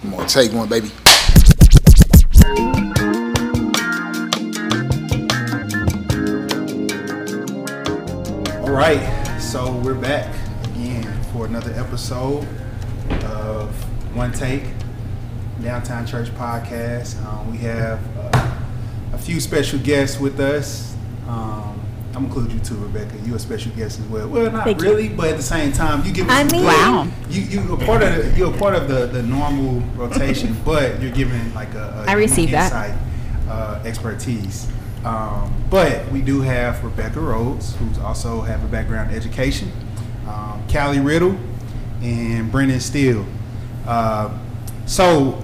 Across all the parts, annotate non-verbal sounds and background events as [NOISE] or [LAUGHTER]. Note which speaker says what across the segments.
Speaker 1: I'm gonna take one, baby.
Speaker 2: All right, so we're back again for another episode of One Take Downtown Church Podcast. Um, we have uh, a few special guests with us. Um, I'm gonna include you too, Rebecca. You're a special guest as well. Well, not
Speaker 3: Thank you.
Speaker 2: really, but at the same time, you give.
Speaker 3: I mean,
Speaker 4: wow.
Speaker 2: You you a part of the, you're a part of the, the normal rotation, [LAUGHS] but you're giving like a, a
Speaker 3: I received
Speaker 2: unique
Speaker 3: that.
Speaker 2: insight, uh, expertise. Um, but we do have Rebecca Rhodes, who's also have a background in education, um, Callie Riddle, and Brendan Steele. Uh, so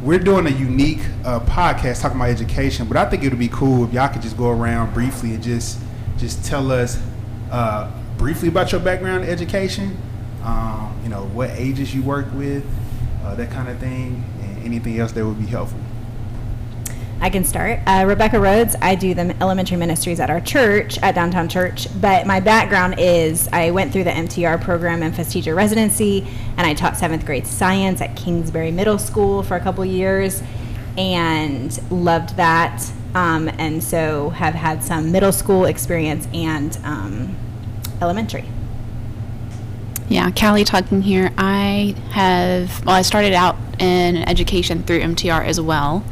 Speaker 2: we're doing a unique uh, podcast talking about education, but I think it would be cool if y'all could just go around briefly and just just tell us uh, briefly about your background education. Um, you know, what ages you work with, uh, that kind of thing, and anything else that would be helpful.
Speaker 3: I can start. Uh, Rebecca Rhodes. I do the elementary ministries at our church, at Downtown Church. But my background is I went through the MTR program, Memphis Teacher Residency, and I taught seventh grade science at Kingsbury Middle School for a couple years and loved that. Um, and so have had some middle school experience and um, elementary.
Speaker 4: Yeah, Callie talking here. I have, well, I started out in education through MTR as well.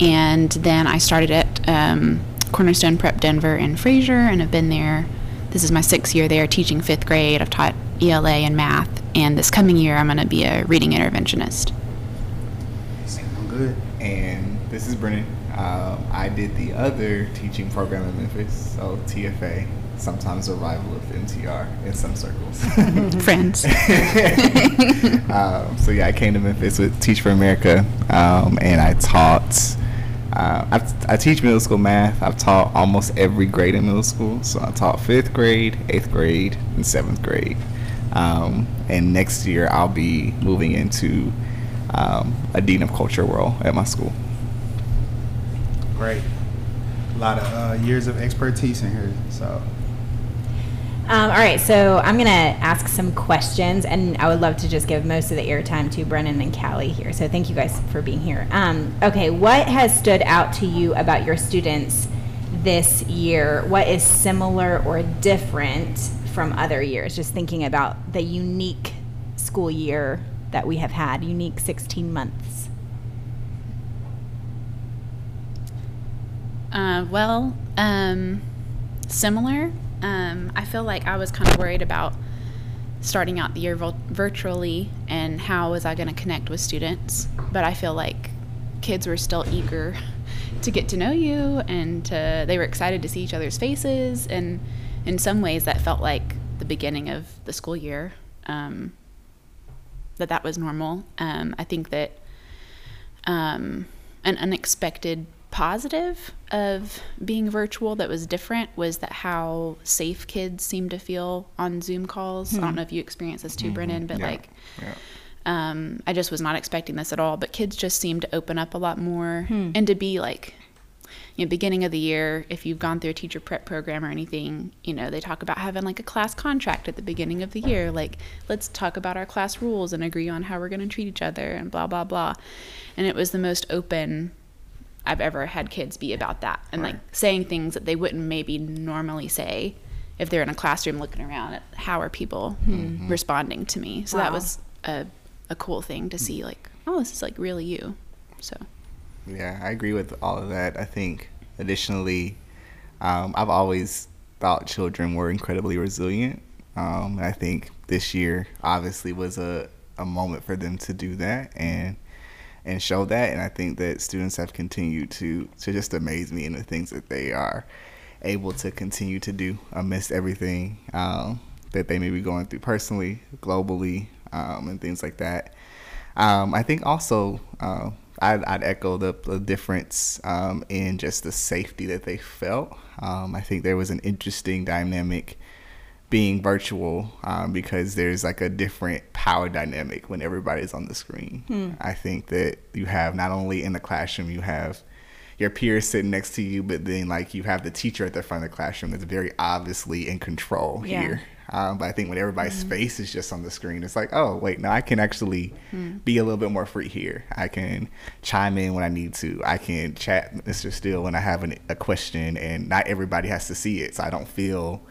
Speaker 4: And then I started at um, Cornerstone Prep Denver in Frayser and have been there. This is my sixth year there teaching fifth grade. I've taught ELA and math. And this coming year, I'm going to be a reading interventionist.
Speaker 2: Sound good?
Speaker 5: and this is Brennan. Um, I did the other teaching program in Memphis, so TFA, sometimes a rival of MTR in some circles. [LAUGHS]
Speaker 4: Friends. [LAUGHS]
Speaker 5: um, so yeah, I came to Memphis with Teach for America, um, and I taught. Uh, I teach middle school math. I've taught almost every grade in middle school. So I taught fifth grade, eighth grade, and seventh grade. Um, and next year I'll be moving into um, a dean of culture role at my school.
Speaker 2: Great. A lot of uh, years of expertise in here. So
Speaker 3: Um, all right, so I'm going to ask some questions, and I would love to just give most of the airtime to Brennan and Callie here. So thank you guys for being here. Um, okay, what has stood out to you about your students this year? What is similar or different from other years? Just thinking about the unique school year that we have had, unique 16 months.
Speaker 4: Uh, well, um, similar. Um, I feel like I was kind of worried about starting out the year vol- virtually and how was I going to connect with students. But I feel like kids were still eager to get to know you and to, they were excited to see each other's faces. And in some ways, that felt like the beginning of the school year. Um, that that was normal. Um, I think that um, an unexpected positive of being virtual that was different was that how safe kids seem to feel on Zoom calls. I don't hmm. know if you experienced this too, hmm. Brennan, but
Speaker 5: Yeah.
Speaker 4: like
Speaker 5: Yeah.
Speaker 4: um, I just was not expecting this at all. But kids just seem to open up a lot more hmm. and to be like, you know, beginning of the year, if you've gone through a teacher prep program or anything, you know, they talk about having like a class contract at the beginning of the year. Like, let's talk about our class rules and agree on how we're going to treat each other and blah, blah, blah. And it was the most open I've ever had kids be about that and like saying things that they wouldn't maybe normally say if they're in a classroom looking around at how are people responding to me. So that was a, a cool thing to see like, oh, this is like really you. So
Speaker 5: Yeah, I agree with all of that. I think additionally, um, I've always thought children were incredibly resilient. Um, and I think this year obviously was a, a moment for them to do that and and show that. And I think that students have continued to to just amaze me in the things that they are able to continue to do amidst everything um, that they may be going through personally, globally, um, and things like that. Um, I think also uh, I'd, I'd echo the, the difference um, in just the safety that they felt. Um, I think there was an interesting dynamic being virtual um, because there's like a different power dynamic when everybody's on the screen. I think that you have not only in the classroom, you have your peers sitting next to you, but then like you have the teacher at the front of the classroom that's very obviously in control
Speaker 3: Yeah.
Speaker 5: here. Um, but I think when everybody's face is just on the screen, it's like, oh wait, no, I can actually be a little bit more free here. I can chime in when I need to. I can chat Mr. Steele when I have an, a question, and not everybody has to see it, so I don't feel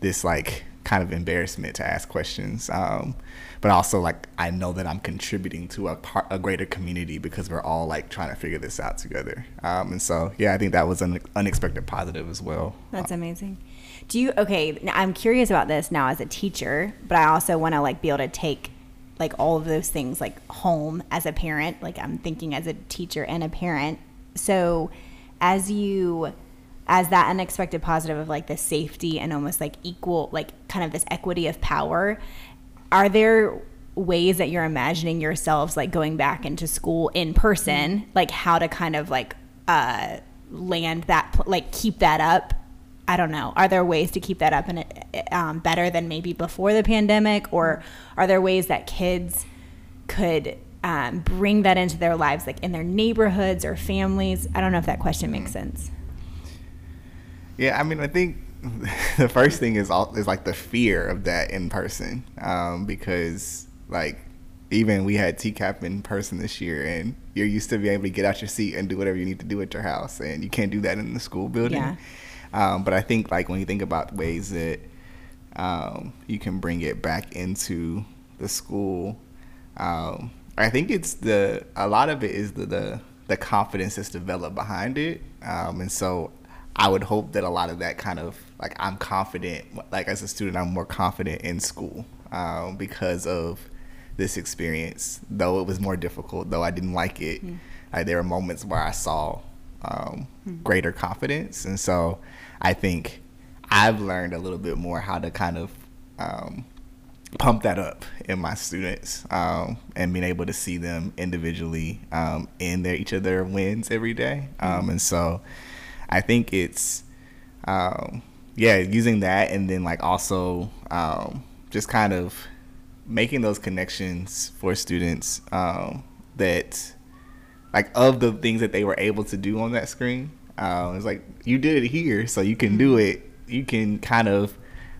Speaker 5: this like kind of embarrassment to ask questions. Um, but also like I know that I'm contributing to a part, a greater community because we're all like trying to figure this out together. Um, and so yeah, I think that was an unexpected positive as well.
Speaker 3: That's amazing. Do you okay? I'm curious about this now as a teacher, but I also want to like be able to take like all of those things like home as a parent. Like I'm thinking as a teacher and a parent. So as you as that unexpected positive of like the safety and almost like equal like kind of this equity of power, are there ways that you're imagining yourselves like going back into school in person, like how to kind of like uh land that like keep that up I don't know. Are there ways to keep that up and um, better than maybe before the pandemic, or are there ways that kids could um, bring that into their lives, like in their neighborhoods or families? I don't know if that question makes sense.
Speaker 5: Yeah, I mean, I think [LAUGHS] the first thing is all is like the fear of that in person, um, because like even we had TCAP in person this year, and you're used to being able to get out your seat and do whatever you need to do at your house, and you can't do that in the school building.
Speaker 3: Yeah.
Speaker 5: Um, but I think like when you think about ways that um, you can bring it back into the school, um, I think it's the a lot of it is the the, the confidence that's developed behind it, um, and so I would hope that a lot of that kind of like I'm confident, like as a student, I'm more confident in school um, because of this experience. Though it was more difficult, though I didn't like it, like, there were moments where I saw um, greater confidence, and so I think I've learned a little bit more how to kind of um, pump that up in my students um, and being able to see them individually um, in their each of their wins every day. Um, and so I think it's um, yeah using that and then like also um, just kind of making those connections for students um, that like of the things that they were able to do on that screen. Uh, it's like you did it here, so you can do it. You can kind of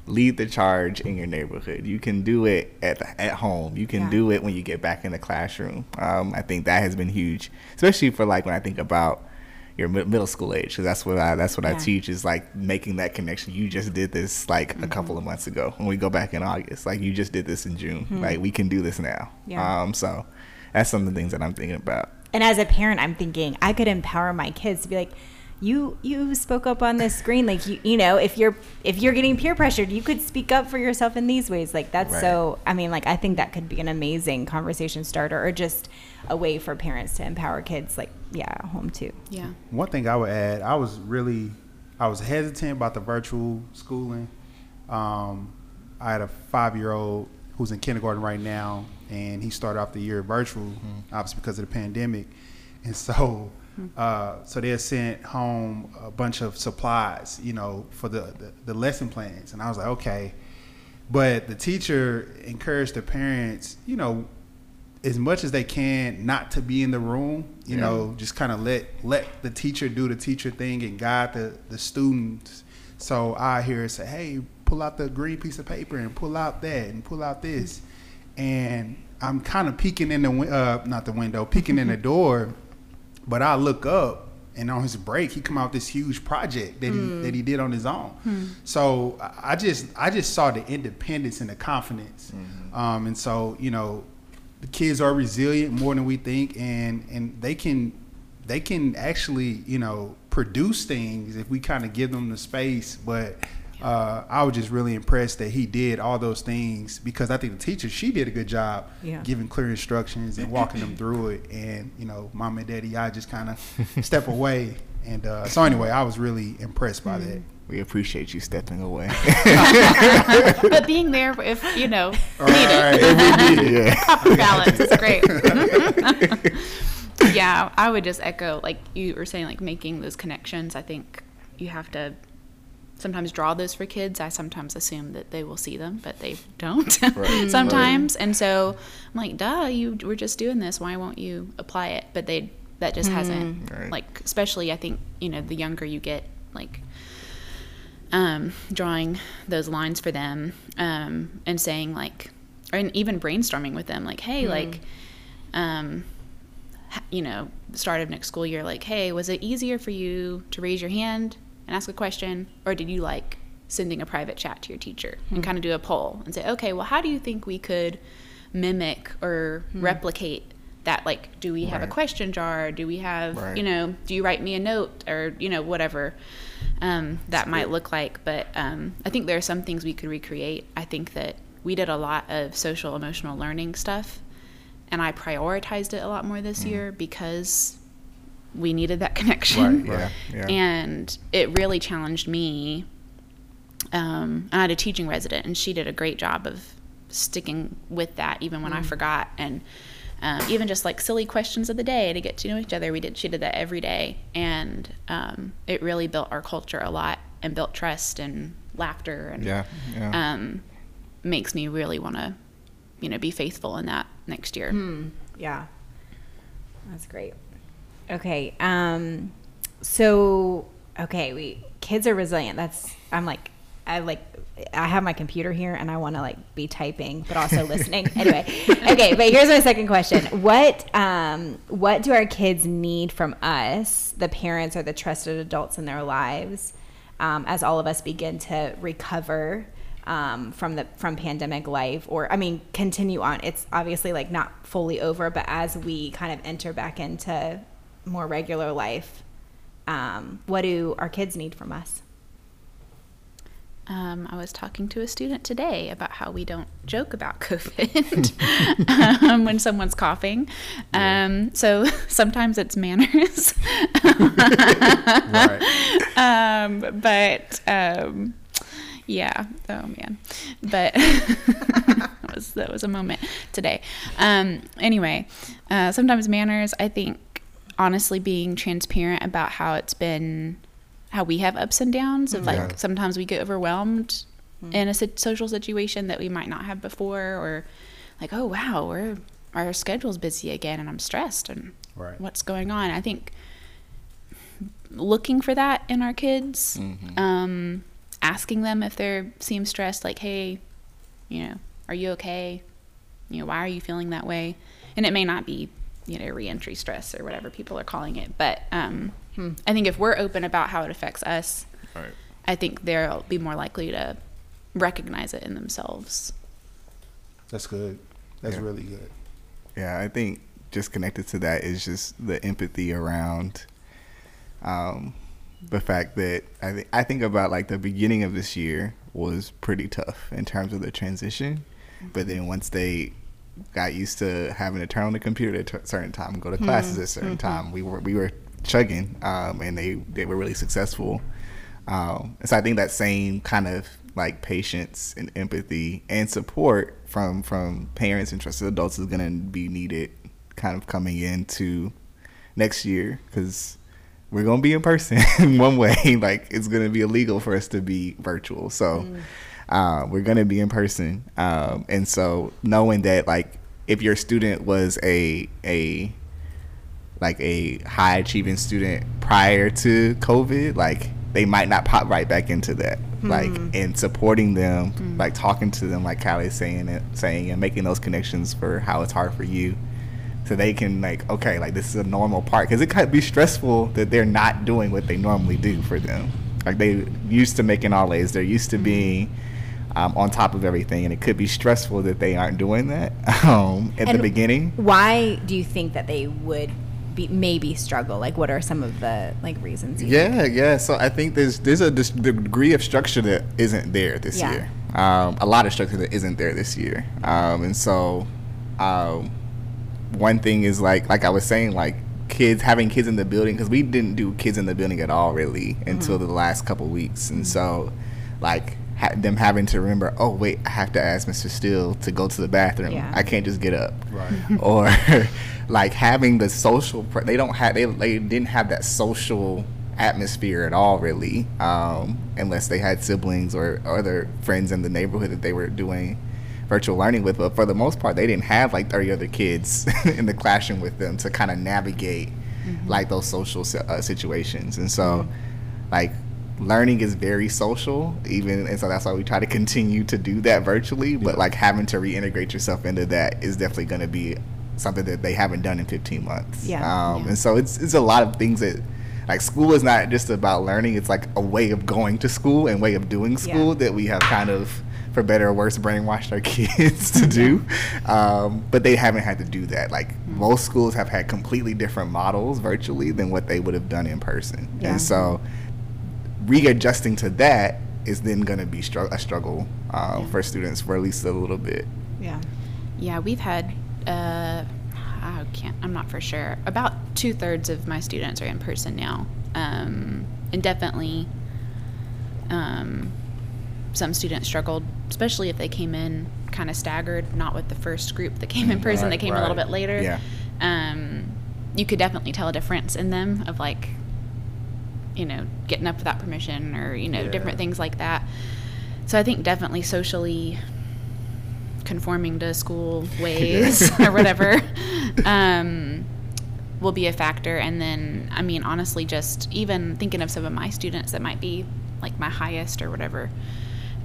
Speaker 5: lead the charge in your neighborhood. You can do it at at home. You can
Speaker 3: Yeah.
Speaker 5: do it when you get back in the classroom. Um, I think that has been huge, especially for like when I think about your middle school age, because that's what I that's what I teach is like making that connection. You just did this like
Speaker 3: Mm-hmm.
Speaker 5: a couple of months ago. When we go back in August, like you just did this in June. Like we can do this now.
Speaker 3: Yeah.
Speaker 5: Um, so that's some of the things that I'm thinking about.
Speaker 3: And as a parent, I'm thinking I could empower my kids to be like, you you spoke up on this screen, like you you know, if you're if you're getting peer pressured, you could speak up for yourself in these ways. Like that's
Speaker 5: Right.
Speaker 3: so. I mean, like I think that could be an amazing conversation starter, or just a way for parents to empower kids. Like yeah, at home too.
Speaker 4: Yeah.
Speaker 2: One thing I would add, I was really, I was hesitant about the virtual schooling. Um, I had a five-year-old who's in kindergarten right now, and he started off the year virtual, obviously because of the pandemic, and so, uh, so they had sent home a bunch of supplies, you know, for the, the the lesson plans, and I was like, okay, but the teacher encouraged the parents, you know, as much as they can not to be in the room you
Speaker 5: Yeah.
Speaker 2: know just kind of let let the teacher do the teacher thing and guide the the students. So i hear it say hey pull out the green piece of paper and pull out that and pull out this. And i'm kind of peeking in the uh not the window peeking in the [LAUGHS] door but i look up and on his break he come out this huge project that he that he hmm. did on his own. Hmm. So I- i just i just saw the independence and the confidence. Mm-hmm. Um and so you know the kids are resilient more than we think and and they can they can actually you know produce things if we kind of give them the space but uh, I was just really impressed that he did all those things because I think the teacher she did a good job
Speaker 3: Yeah.
Speaker 2: giving clear instructions and walking them through it and you know mom and daddy I just kind of [LAUGHS] step away and uh, so anyway I was really impressed by that
Speaker 5: We appreciate you stepping away. [LAUGHS]
Speaker 4: but being there if you know
Speaker 2: All right.
Speaker 5: yeah.
Speaker 4: proper balance is great. [LAUGHS] yeah, I would just echo like you were saying, like making those connections. I think you have to sometimes draw those for kids. I sometimes assume that they will see them, but they don't [LAUGHS]
Speaker 5: Right.
Speaker 4: sometimes. And so I'm like, duh, you were just doing this. Why won't you apply it? But they that just hasn't
Speaker 5: Right.
Speaker 4: like especially I think you know the younger you get like um, drawing those lines for them um, and saying like, or and even brainstorming with them, like, hey, like, um, you know, start of next school year, like, hey, was it easier for you to raise your hand and ask a question, or did you like sending a private chat to your teacher and kind of do a poll and say, okay, well, how do you think we could mimic or replicate that? Like, do we have a question jar? Do we have,
Speaker 5: Right.
Speaker 4: you know, do you write me a note or, you know, whatever um, that might look like? But um, I think there are some things we could recreate. I think that we did a lot of social emotional learning stuff and I prioritized it a lot more this year because we needed that [LAUGHS] connection.
Speaker 5: Right. Yeah. Yeah.
Speaker 4: And it really challenged me. Um, I had a teaching resident, and she did a great job of sticking with that, even when I forgot. And um, even just like silly questions of the day to get to know each other, we did. She did that every day, and um, it really built our culture a lot and built trust and laughter. And
Speaker 5: yeah. Yeah.
Speaker 4: um, makes me really want to, you know, be faithful in that next year.
Speaker 3: Yeah. That's great. Okay. Um so okay, we kids are resilient. That's I'm like I like I have my computer here and I want to like be typing but also listening. [LAUGHS] anyway. Okay, but here's my second question. What um what do our kids need from us, the parents or the trusted adults in their lives, um, as all of us begin to recover um, from the from pandemic life or i mean continue on it's obviously like not fully over but as we kind of enter back into more regular life um, what do our kids need from us
Speaker 4: Um, I was talking to a student today about how we don't joke about [LAUGHS] COVID um, when someone's coughing. Um, so [LAUGHS] sometimes it's manners.
Speaker 2: Right. [LAUGHS]
Speaker 4: um, but um, yeah, oh man, but that was that was a moment today. Um, anyway, uh, sometimes manners. I think honestly being transparent about how it's been, how we have ups and downs. Of like
Speaker 5: Yeah.
Speaker 4: sometimes we get overwhelmed in a social situation that we might not have before, or like oh wow, we're our schedule's busy again, and I'm stressed and
Speaker 2: Right.
Speaker 4: what's going on. I think looking for that in our kids,
Speaker 5: Mhm.
Speaker 4: um, asking them if they seem stressed, like, hey, you know, are you okay? You know, why are you feeling that way? And it may not be, you know, reentry stress or whatever people are calling it, but um, I think if we're open about how it affects us,
Speaker 5: Right.
Speaker 4: I think they'll be more likely to recognize it in themselves.
Speaker 2: That's good. That's
Speaker 5: Yeah.
Speaker 2: really good.
Speaker 5: Yeah, I think just connected to that is just the empathy around um, the fact that I think I think about like the beginning of this year was pretty tough in terms of the transition, but then once they got used to having to turn on the computer at a certain time, go to classes at a certain time, we were we were chugging, um, and they they were really successful. Um, and so I think that same kind of like patience and empathy and support from from parents and trusted adults is going to be needed, kind of coming into next year because we're going to be in person in [LAUGHS] one way. [LAUGHS] Like it's going to be illegal for us to be virtual, so uh, we're going to be in person. Um, and so knowing that like if your student was a a like a high achieving student prior to COVID, like they might not pop right back into that. Like and supporting them, like talking to them, like Callie's saying it, saying and making those connections for how it's hard for you, so they can like okay, like this is a normal part because it could be stressful that they're not doing what they normally do for them. Like they used to making all A's, they're used to being um, on top of everything, and it could be stressful that they aren't doing that [LAUGHS] um, at the beginning.
Speaker 3: why do you think that they would be maybe struggle like what are some of the like reasons you
Speaker 5: Yeah, yeah. So I think there's there's a dis- degree of structure that isn't there this
Speaker 3: Yeah.
Speaker 5: year. Um, a lot of structure that isn't there this year. Um, and so, um, one thing is like like I was saying, like kids having kids in the building because we didn't do kids in the building at all really until
Speaker 3: Mm-hmm.
Speaker 5: the last couple weeks, and so like ha- them having to remember, oh wait, I have to ask Mr. Steele to go to the bathroom.
Speaker 3: Yeah.
Speaker 5: I can't just get up
Speaker 2: Right. [LAUGHS]
Speaker 5: or [LAUGHS] like having the social pre- they don't have they, they didn't have that social atmosphere at all really um, unless they had siblings or, or other friends in the neighborhood that they were doing virtual learning with but for the most part they didn't have like 30 other kids [LAUGHS] in the classroom with them to kind of navigate like those social uh, situations and so like learning is very social, even and so that's why we try to continue to do that virtually. But like having to reintegrate yourself into that is definitely going to be something that they haven't done in 15 months.
Speaker 3: Yeah.
Speaker 5: Um,
Speaker 4: Yeah.
Speaker 5: And so it's it's a lot of things that like school is not just about learning. It's like a way of going to school and way of doing school
Speaker 3: Yeah.
Speaker 5: that we have kind of. For better or worse, brainwashed our [LAUGHS] kids to do, um, but they haven't had to do that. Like most schools have had completely different models virtually than what they would have done in person,
Speaker 3: Yeah.
Speaker 5: and so readjusting to that is then going to be str- a struggle uh,
Speaker 3: Yeah.
Speaker 5: for students for at least a little bit.
Speaker 3: Yeah.
Speaker 4: Yeah, we've had. Uh, I can't. I'm not for sure. About two thirds of my students are in person now, um, and definitely, um, some students struggled, especially if they came in kind of staggered, not with the first group that came in person.
Speaker 2: Right,
Speaker 4: they came a little bit later.
Speaker 5: Yeah.
Speaker 4: Um, you could definitely tell a difference in them of like, you know, getting up without permission or you know
Speaker 2: Yeah.
Speaker 4: different things like that. So I think definitely socially conforming to school [LAUGHS] ways or whatever [LAUGHS] um, will be a factor. And then, I mean, honestly, just even thinking of some of my students that might be like my highest or whatever,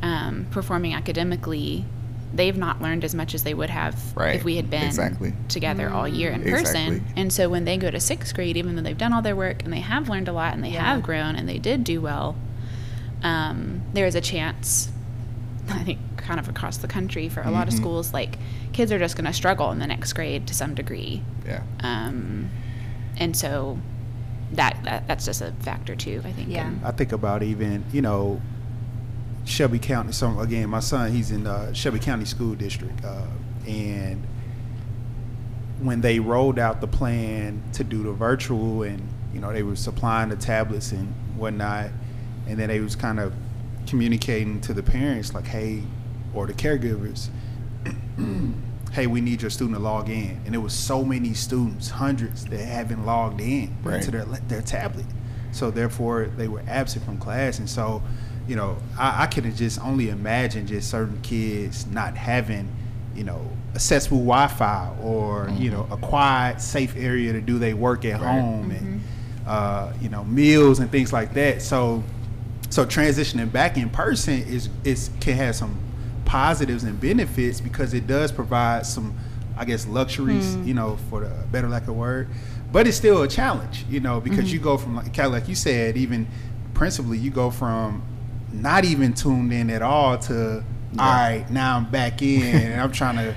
Speaker 4: um, performing academically, they've not learned as much as they would have
Speaker 5: Right.
Speaker 4: if we had been
Speaker 5: Exactly.
Speaker 4: together all year in
Speaker 5: Exactly.
Speaker 4: person. And so when they go to sixth grade, even though they've done all their work and they have learned a lot and they
Speaker 3: Yeah.
Speaker 4: have grown and they did do well, um, there is a chance, [LAUGHS] I think, kind of across the country for a lot of
Speaker 5: Mhm.
Speaker 4: schools, like kids are just going to struggle in the next grade to some degree.
Speaker 5: Yeah.
Speaker 4: Um, and so that, that that's just a factor too, I think.
Speaker 3: Yeah.
Speaker 4: and-
Speaker 2: I think about even you know Shelby County. So again, my son he's in uh, Shelby County School District, uh, and when they rolled out the plan to do the virtual, and you know they were supplying the tablets and whatnot, and then they was kind of communicating to the parents like, hey, or the caregivers. [CLEARS THROAT] Hey, we need your student to log in, and there was so many students, hundreds that haven't logged in
Speaker 5: Right.
Speaker 2: to their their tablet so therefore they were absent from class and so you know i, I can just only imagine just certain kids not having you know accessible wi-fi or you mm-hmm. know a quiet safe area to do their work at
Speaker 5: Right.
Speaker 2: home and mm-hmm. uh, you know meals and things like that. So so transitioning back in person is is can have some positives and benefits because it does provide some I guess luxuries, hmm. you know, for the better lack of word. But it's still a challenge, you know, because mm-hmm. you go from like kind of like you said, even principally you go from not even tuned in at all to all right, now I'm back in [LAUGHS] and I'm trying to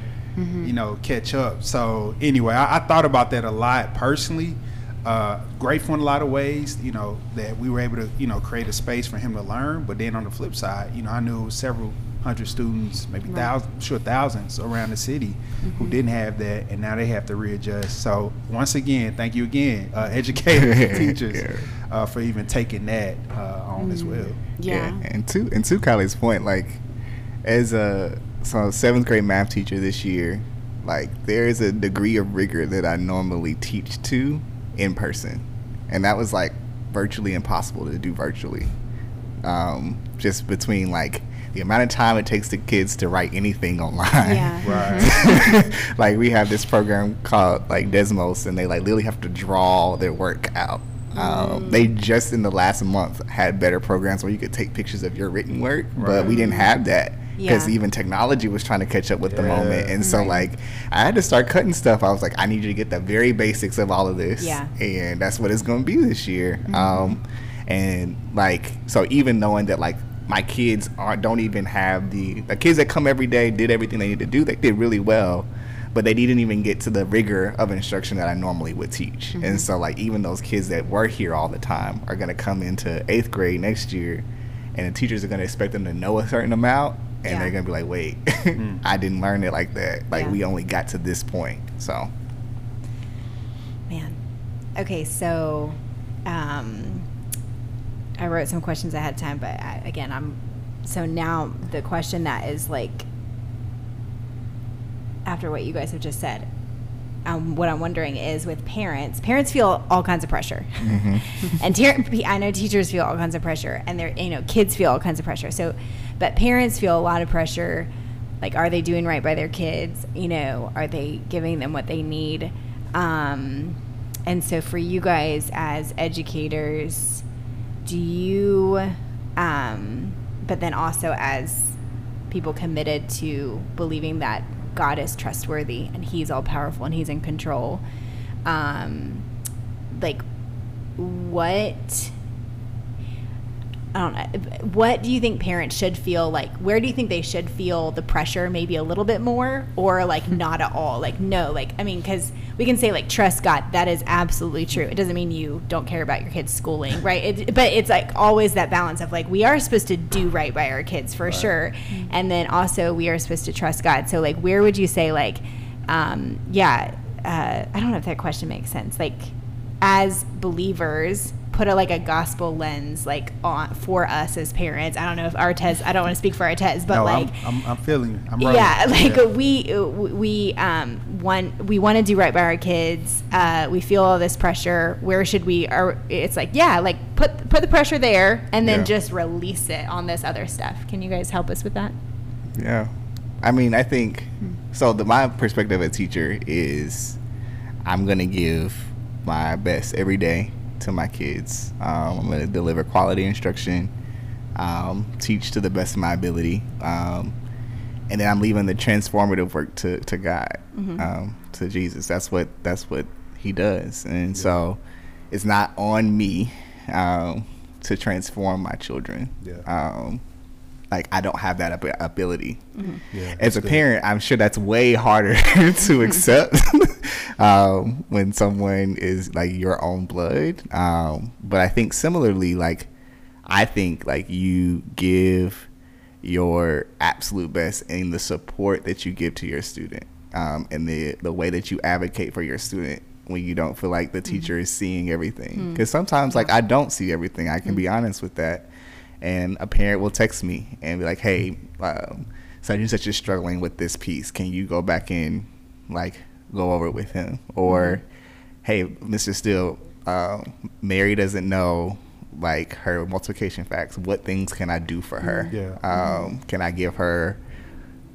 Speaker 2: you know, catch up. So anyway, I, I thought about that a lot personally. Uh, grateful in a lot of ways, you know, that we were able to, you know, create a space for him to learn. But then on the flip side, you know, I knew several hundred students, maybe
Speaker 4: Right.
Speaker 2: thousands, sure thousands around the city who didn't have that, and now they have to readjust. So once again, thank you again, uh, [LAUGHS] educators [LAUGHS] teachers,
Speaker 5: Yeah.
Speaker 2: uh, for even taking that uh, on as well.
Speaker 4: Yeah.
Speaker 5: And to and to Kylie's point, like as a so seventh grade math teacher this year, like there is a degree of rigor that I normally teach to in person, and that was like virtually impossible to do virtually. Um, just between like the amount of time it takes the kids to write anything online.
Speaker 3: Yeah. [LAUGHS]
Speaker 2: Right. [LAUGHS]
Speaker 5: like we have this program called like Desmos, and they like literally have to draw their work out. Um, they just in the last month had better programs where you could take pictures of your written work, but we didn't have that because
Speaker 3: Yeah.
Speaker 5: even technology was trying to catch up with the moment. And so like I had to start cutting stuff. I was like, I need you to get the very basics of all of this,
Speaker 3: Yeah.
Speaker 5: and that's what it's going to be this year. Um, and like so, even knowing that like my kids aren't don't even have the the kids that come every day did everything they need to do. They did really well, but they didn't even get to the rigor of instruction that I normally would teach. And so like even those kids that were here all the time are gonna come into eighth grade next year, and the teachers are gonna expect them to know a certain amount. And
Speaker 3: Yeah.
Speaker 5: they're gonna be like, "Wait, [LAUGHS] I didn't learn it like that. Like
Speaker 3: Yeah.
Speaker 5: we only got to this point." So
Speaker 3: Man. Okay, so um, I wrote some questions ahead of time, but I, again, I'm so now the question that is like after what you guys have just said. Um, what I'm wondering is with parents, parents feel all kinds of pressure, [LAUGHS] and te- I know teachers feel all kinds of pressure, and they're you know kids feel all kinds of pressure. So, but parents feel a lot of pressure. Like, are they doing right by their kids? You know, are they giving them what they need? Um, and so, for you guys as educators, do you um, but then also as people committed to believing that God is trustworthy and He's all powerful and He's in control. Um, like, what? I don't know. What do you think parents should feel like? Where do you think they should feel the pressure maybe a little bit more or like not at all? Like, no, like, I mean, because we can say like trust God. That is absolutely true. It doesn't mean you don't care about your kids' schooling, [LAUGHS] right? It, but it's like always that balance of like, we are supposed to do right by our kids for sure. And then also we are supposed to trust God. So, like, where would you say, like, um, yeah, uh, I don't know if that question makes sense. Like, as believers put a like a gospel lens like on for us as parents i don't know if artez i don't want to speak for artez but
Speaker 2: no,
Speaker 3: like
Speaker 2: I'm, I'm, I'm feeling you. I'm rolling.
Speaker 3: yeah like
Speaker 2: Yeah.
Speaker 3: we we um want we want to do right by our kids uh we feel all this pressure where should we or it's like yeah like put put the pressure there and then
Speaker 2: Yeah.
Speaker 3: just release it on this other stuff can you guys help us with that
Speaker 5: Yeah. I mean, I think so. The my perspective as a teacher is I'm gonna give my best every day to my kids. Um, I'm gonna deliver quality instruction, um, teach to the best of my ability, um, and then I'm leaving the transformative work to to God, um, to Jesus. That's what that's what He does, and so it's not on me um, to transform my children.
Speaker 2: Yeah.
Speaker 5: Um, like I don't have that ab- ability.
Speaker 2: Yeah,
Speaker 5: As a
Speaker 2: good.
Speaker 5: parent, I'm sure that's way harder [LAUGHS] to accept [LAUGHS] um, when someone is like your own blood. Um, but I think similarly, like I think like you give your absolute best in the support that you give to your student um, and the the way that you advocate for your student when you don't feel like the teacher is seeing everything. Because sometimes like i don't see everything i can be honest with that. And a parent will text me and be like hey um, such and such is struggling with this piece. Can you go back and like go over with him. Or hey mr steele um, mary doesn't know like her multiplication facts. What things can i do for her?
Speaker 2: Yeah.
Speaker 5: um, can i give her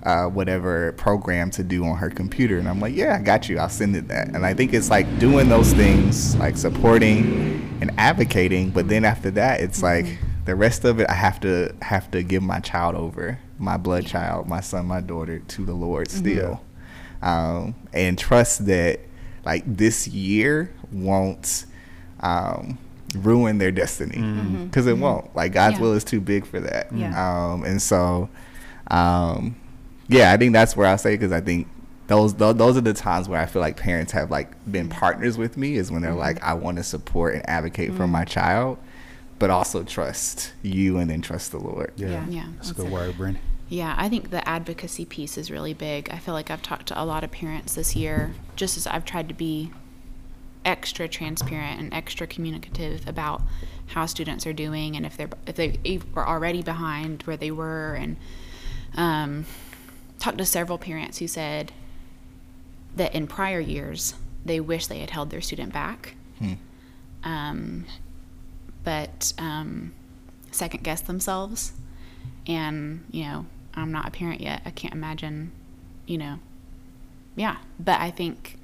Speaker 5: uh, whatever program to do on her computer? And i'm like yeah i got you. I'll send it that. And i think it's like doing those things like supporting and advocating but then after that it's like the rest of it i have to have to give my child over my blood child my son my daughter to the lord still um, and trust that like this year won't um, ruin their destiny. Because it won't. Like god's
Speaker 4: Yeah.
Speaker 5: will is too big for that.
Speaker 3: Yeah.
Speaker 5: um, and so um, yeah i think that's where i'll say because i think those, those those are the times where i feel like parents have like been partners with me is when they're like i want to support and advocate for my child but also trust you and then trust the lord.
Speaker 2: Yeah,
Speaker 3: Yeah.
Speaker 4: Yeah.
Speaker 2: that's a good word, Brandon.
Speaker 4: Yeah, I think the advocacy piece is really big. I feel like I've talked to a lot of parents this year, just as I've tried to be extra transparent and extra communicative about how students are doing and if they're if they were already behind where they were, and um, talked to several parents who said that in prior years they wish they had held their student back,
Speaker 5: Hmm.
Speaker 4: um, but um, second guess themselves and you know i'm not a parent yet. I can't imagine you know. Yeah but i think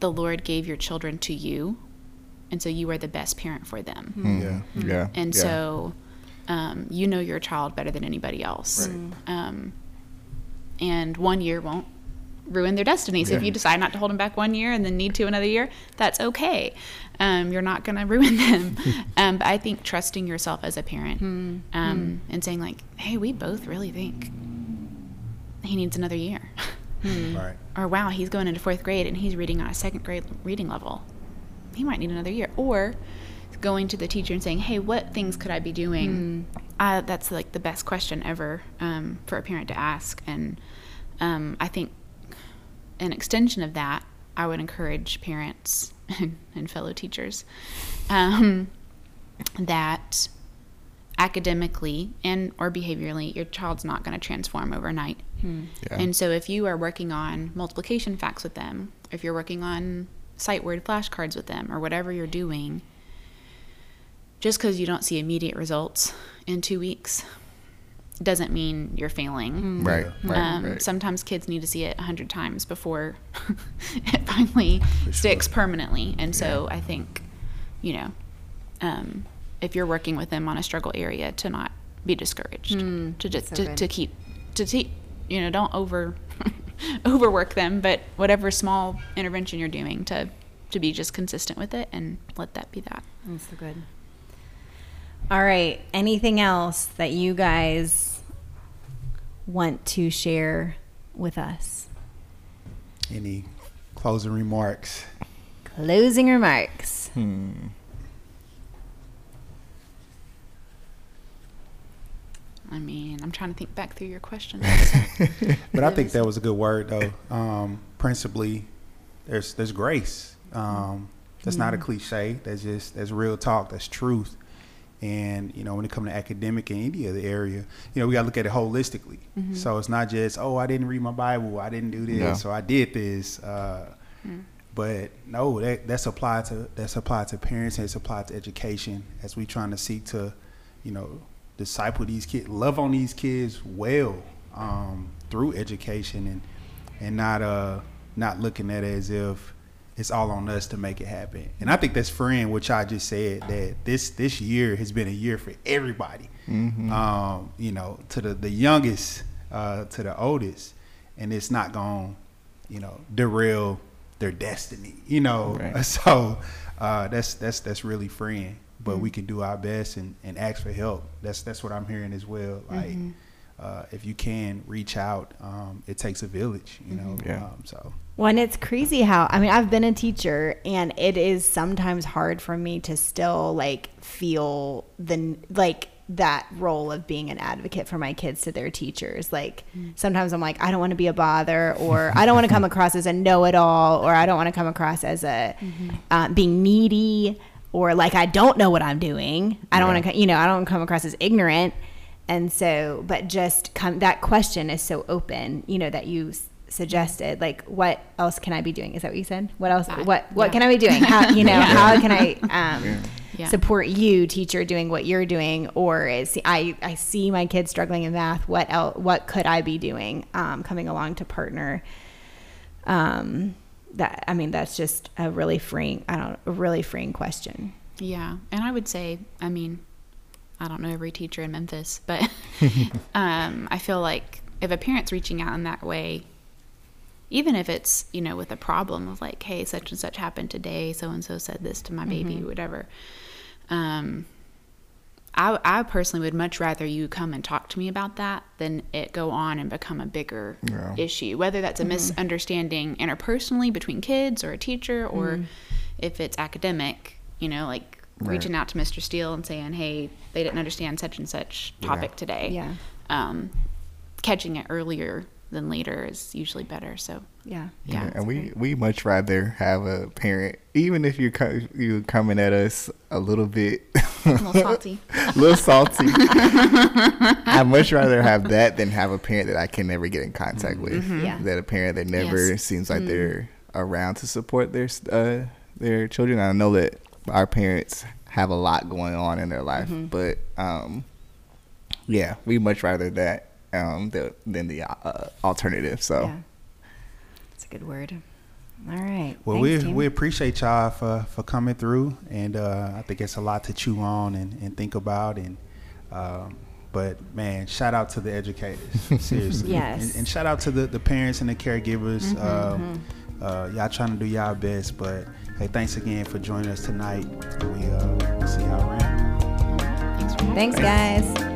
Speaker 4: the lord gave your children to you and so you are the best parent for them.
Speaker 5: Hmm.
Speaker 2: Yeah.
Speaker 5: yeah.
Speaker 4: And
Speaker 5: yeah.
Speaker 4: so um, you know your child better than anybody else. Um, and one year won't ruin their destiny so if you decide not to hold them back one year and then need to another year that's okay um, you're not going [LAUGHS] to ruin them um, but i think trusting yourself as a parent um, and saying like hey we both really think he needs another year [LAUGHS]
Speaker 2: Right.
Speaker 4: or wow, he's going into fourth grade and he's reading on a second grade reading level. He might need another year. Or going to the teacher and saying, hey, what things could I be doing? Uh, that's like the best question ever um, for a parent to ask. And um, I think an extension of that, I would encourage parents [LAUGHS] and, and fellow teachers um, that academically and or behaviorally your child's not going to transform overnight
Speaker 5: Yeah.
Speaker 4: and so if you are working on multiplication facts with them if you're working on sight word flashcards with them or whatever you're doing just because you don't see immediate results in two weeks doesn't mean you're failing
Speaker 5: right right,
Speaker 4: um,
Speaker 5: right.
Speaker 4: Sometimes kids need to see it a hundred times before [LAUGHS] it finally sticks permanently. And so I think, you know, um, if you're working with them on a struggle area to not be discouraged
Speaker 3: Hmm,
Speaker 4: to just
Speaker 3: so
Speaker 4: to,
Speaker 3: good.
Speaker 4: to keep to te- you know don't over [LAUGHS] overwork them but whatever small intervention you're doing to to be just consistent with it and let that be that
Speaker 3: That's so good. All right. Anything else that you guys want to share with us?
Speaker 2: Any closing remarks?
Speaker 3: Closing remarks.
Speaker 5: Hmm.
Speaker 4: i mean i'm trying to think back through your questions [LAUGHS]
Speaker 2: But I think that was a good word, though. [LAUGHS] Um, principally, there's there's grace. Um, that's not a cliche. That's just that's real talk. That's truth. And you know, when it comes to academic in any other area, you know, we got to look at it holistically. So it's not just oh, I didn't read my Bible, I didn't do this,
Speaker 5: Yeah.
Speaker 2: so I did this. Uh, But no, that that's applied to that's applied to parents and it's applied to education as we trying to seek to, you know, disciple these kids, love on these kids well um, through education and and not uh not looking at it as if it's all on us to make it happen. And I think that's freeing, which I just said that this this year has been a year for everybody.
Speaker 5: Mhm.
Speaker 2: Um, you know, to the the youngest uh, to the oldest, and it's not going, you know, derail their destiny. You know,
Speaker 5: Right. [LAUGHS]
Speaker 2: so uh, that's that's that's really freeing. But we can do our best and, and ask for help. That's that's what I'm hearing as well. Like, uh, if you can reach out, um, it takes a village. You know,
Speaker 5: Yeah.
Speaker 2: um, so.
Speaker 3: Well, and it's crazy how I mean I've been a teacher, and it is sometimes hard for me to still like feel the like that role of being an advocate for my kids to their teachers. Like sometimes I'm like I don't want to be a bother, or I don't want to come [LAUGHS] across as a know-it-all, or I don't want to come across as a uh, being needy, or like I don't know what I'm doing. I don't want to, you know, I don't come across as ignorant. And so, but just come, that question is so open, you know, that you s- suggested, like, what else can I be doing? Is that what you said? What else, what, what
Speaker 4: yeah.
Speaker 3: can I be doing? How, you know, [LAUGHS] how can I, um,
Speaker 4: Yeah.
Speaker 3: support you teacher doing what you're doing? Or is, I, I see my kids struggling in math. What else, what could I be doing? Um, coming along to partner. Um, that, I mean, that's just a really freeing, I don't, a really freeing question.
Speaker 4: Yeah, and I would say, I mean, I don't know every teacher in Memphis, but [LAUGHS] [LAUGHS] um, I feel like if a parent's reaching out in that way, even if it's you know with a problem of like, hey, such and such happened today, so and so said this to my baby, whatever. Um, I, I personally would much rather you come and talk to me about that than it go on and become a bigger
Speaker 5: Yeah.
Speaker 4: issue, whether that's a misunderstanding interpersonally between kids or a teacher, or if it's academic, you know, like
Speaker 5: Right.
Speaker 4: reaching out to Mr. Steele and saying, hey, they didn't understand such and such topic today.
Speaker 3: Yeah.
Speaker 4: Um, catching it earlier than later is usually better. So,
Speaker 3: Yeah.
Speaker 4: yeah.
Speaker 5: and we we much rather have a parent, even if you co- you coming at us a little bit,
Speaker 4: A little salty. [LAUGHS]
Speaker 5: a little salty. [LAUGHS] I'd much rather have that than have a parent that I can never get in contact with.
Speaker 3: Yeah.
Speaker 5: That a parent that never
Speaker 4: Yes.
Speaker 5: seems like they're around to support their uh, their children. I know that our parents have a lot going on in their life, but um, yeah, we much rather that um, the, than the uh, alternative. So.
Speaker 3: Yeah. That's a good word. All right.
Speaker 2: Well,
Speaker 3: Thanks,
Speaker 2: we
Speaker 3: team.
Speaker 2: we appreciate y'all for, for coming through, and uh, I think it's a lot to chew on and, and think about. And um, but man, shout out to the educators, [LAUGHS] seriously.
Speaker 3: Yes.
Speaker 2: And, and shout out to the, the parents and the caregivers. um, uh, y'all trying to do y'all best, but hey, thanks again for joining us tonight. We uh, see y'all around.
Speaker 4: Thanks
Speaker 3: Thanks, guys.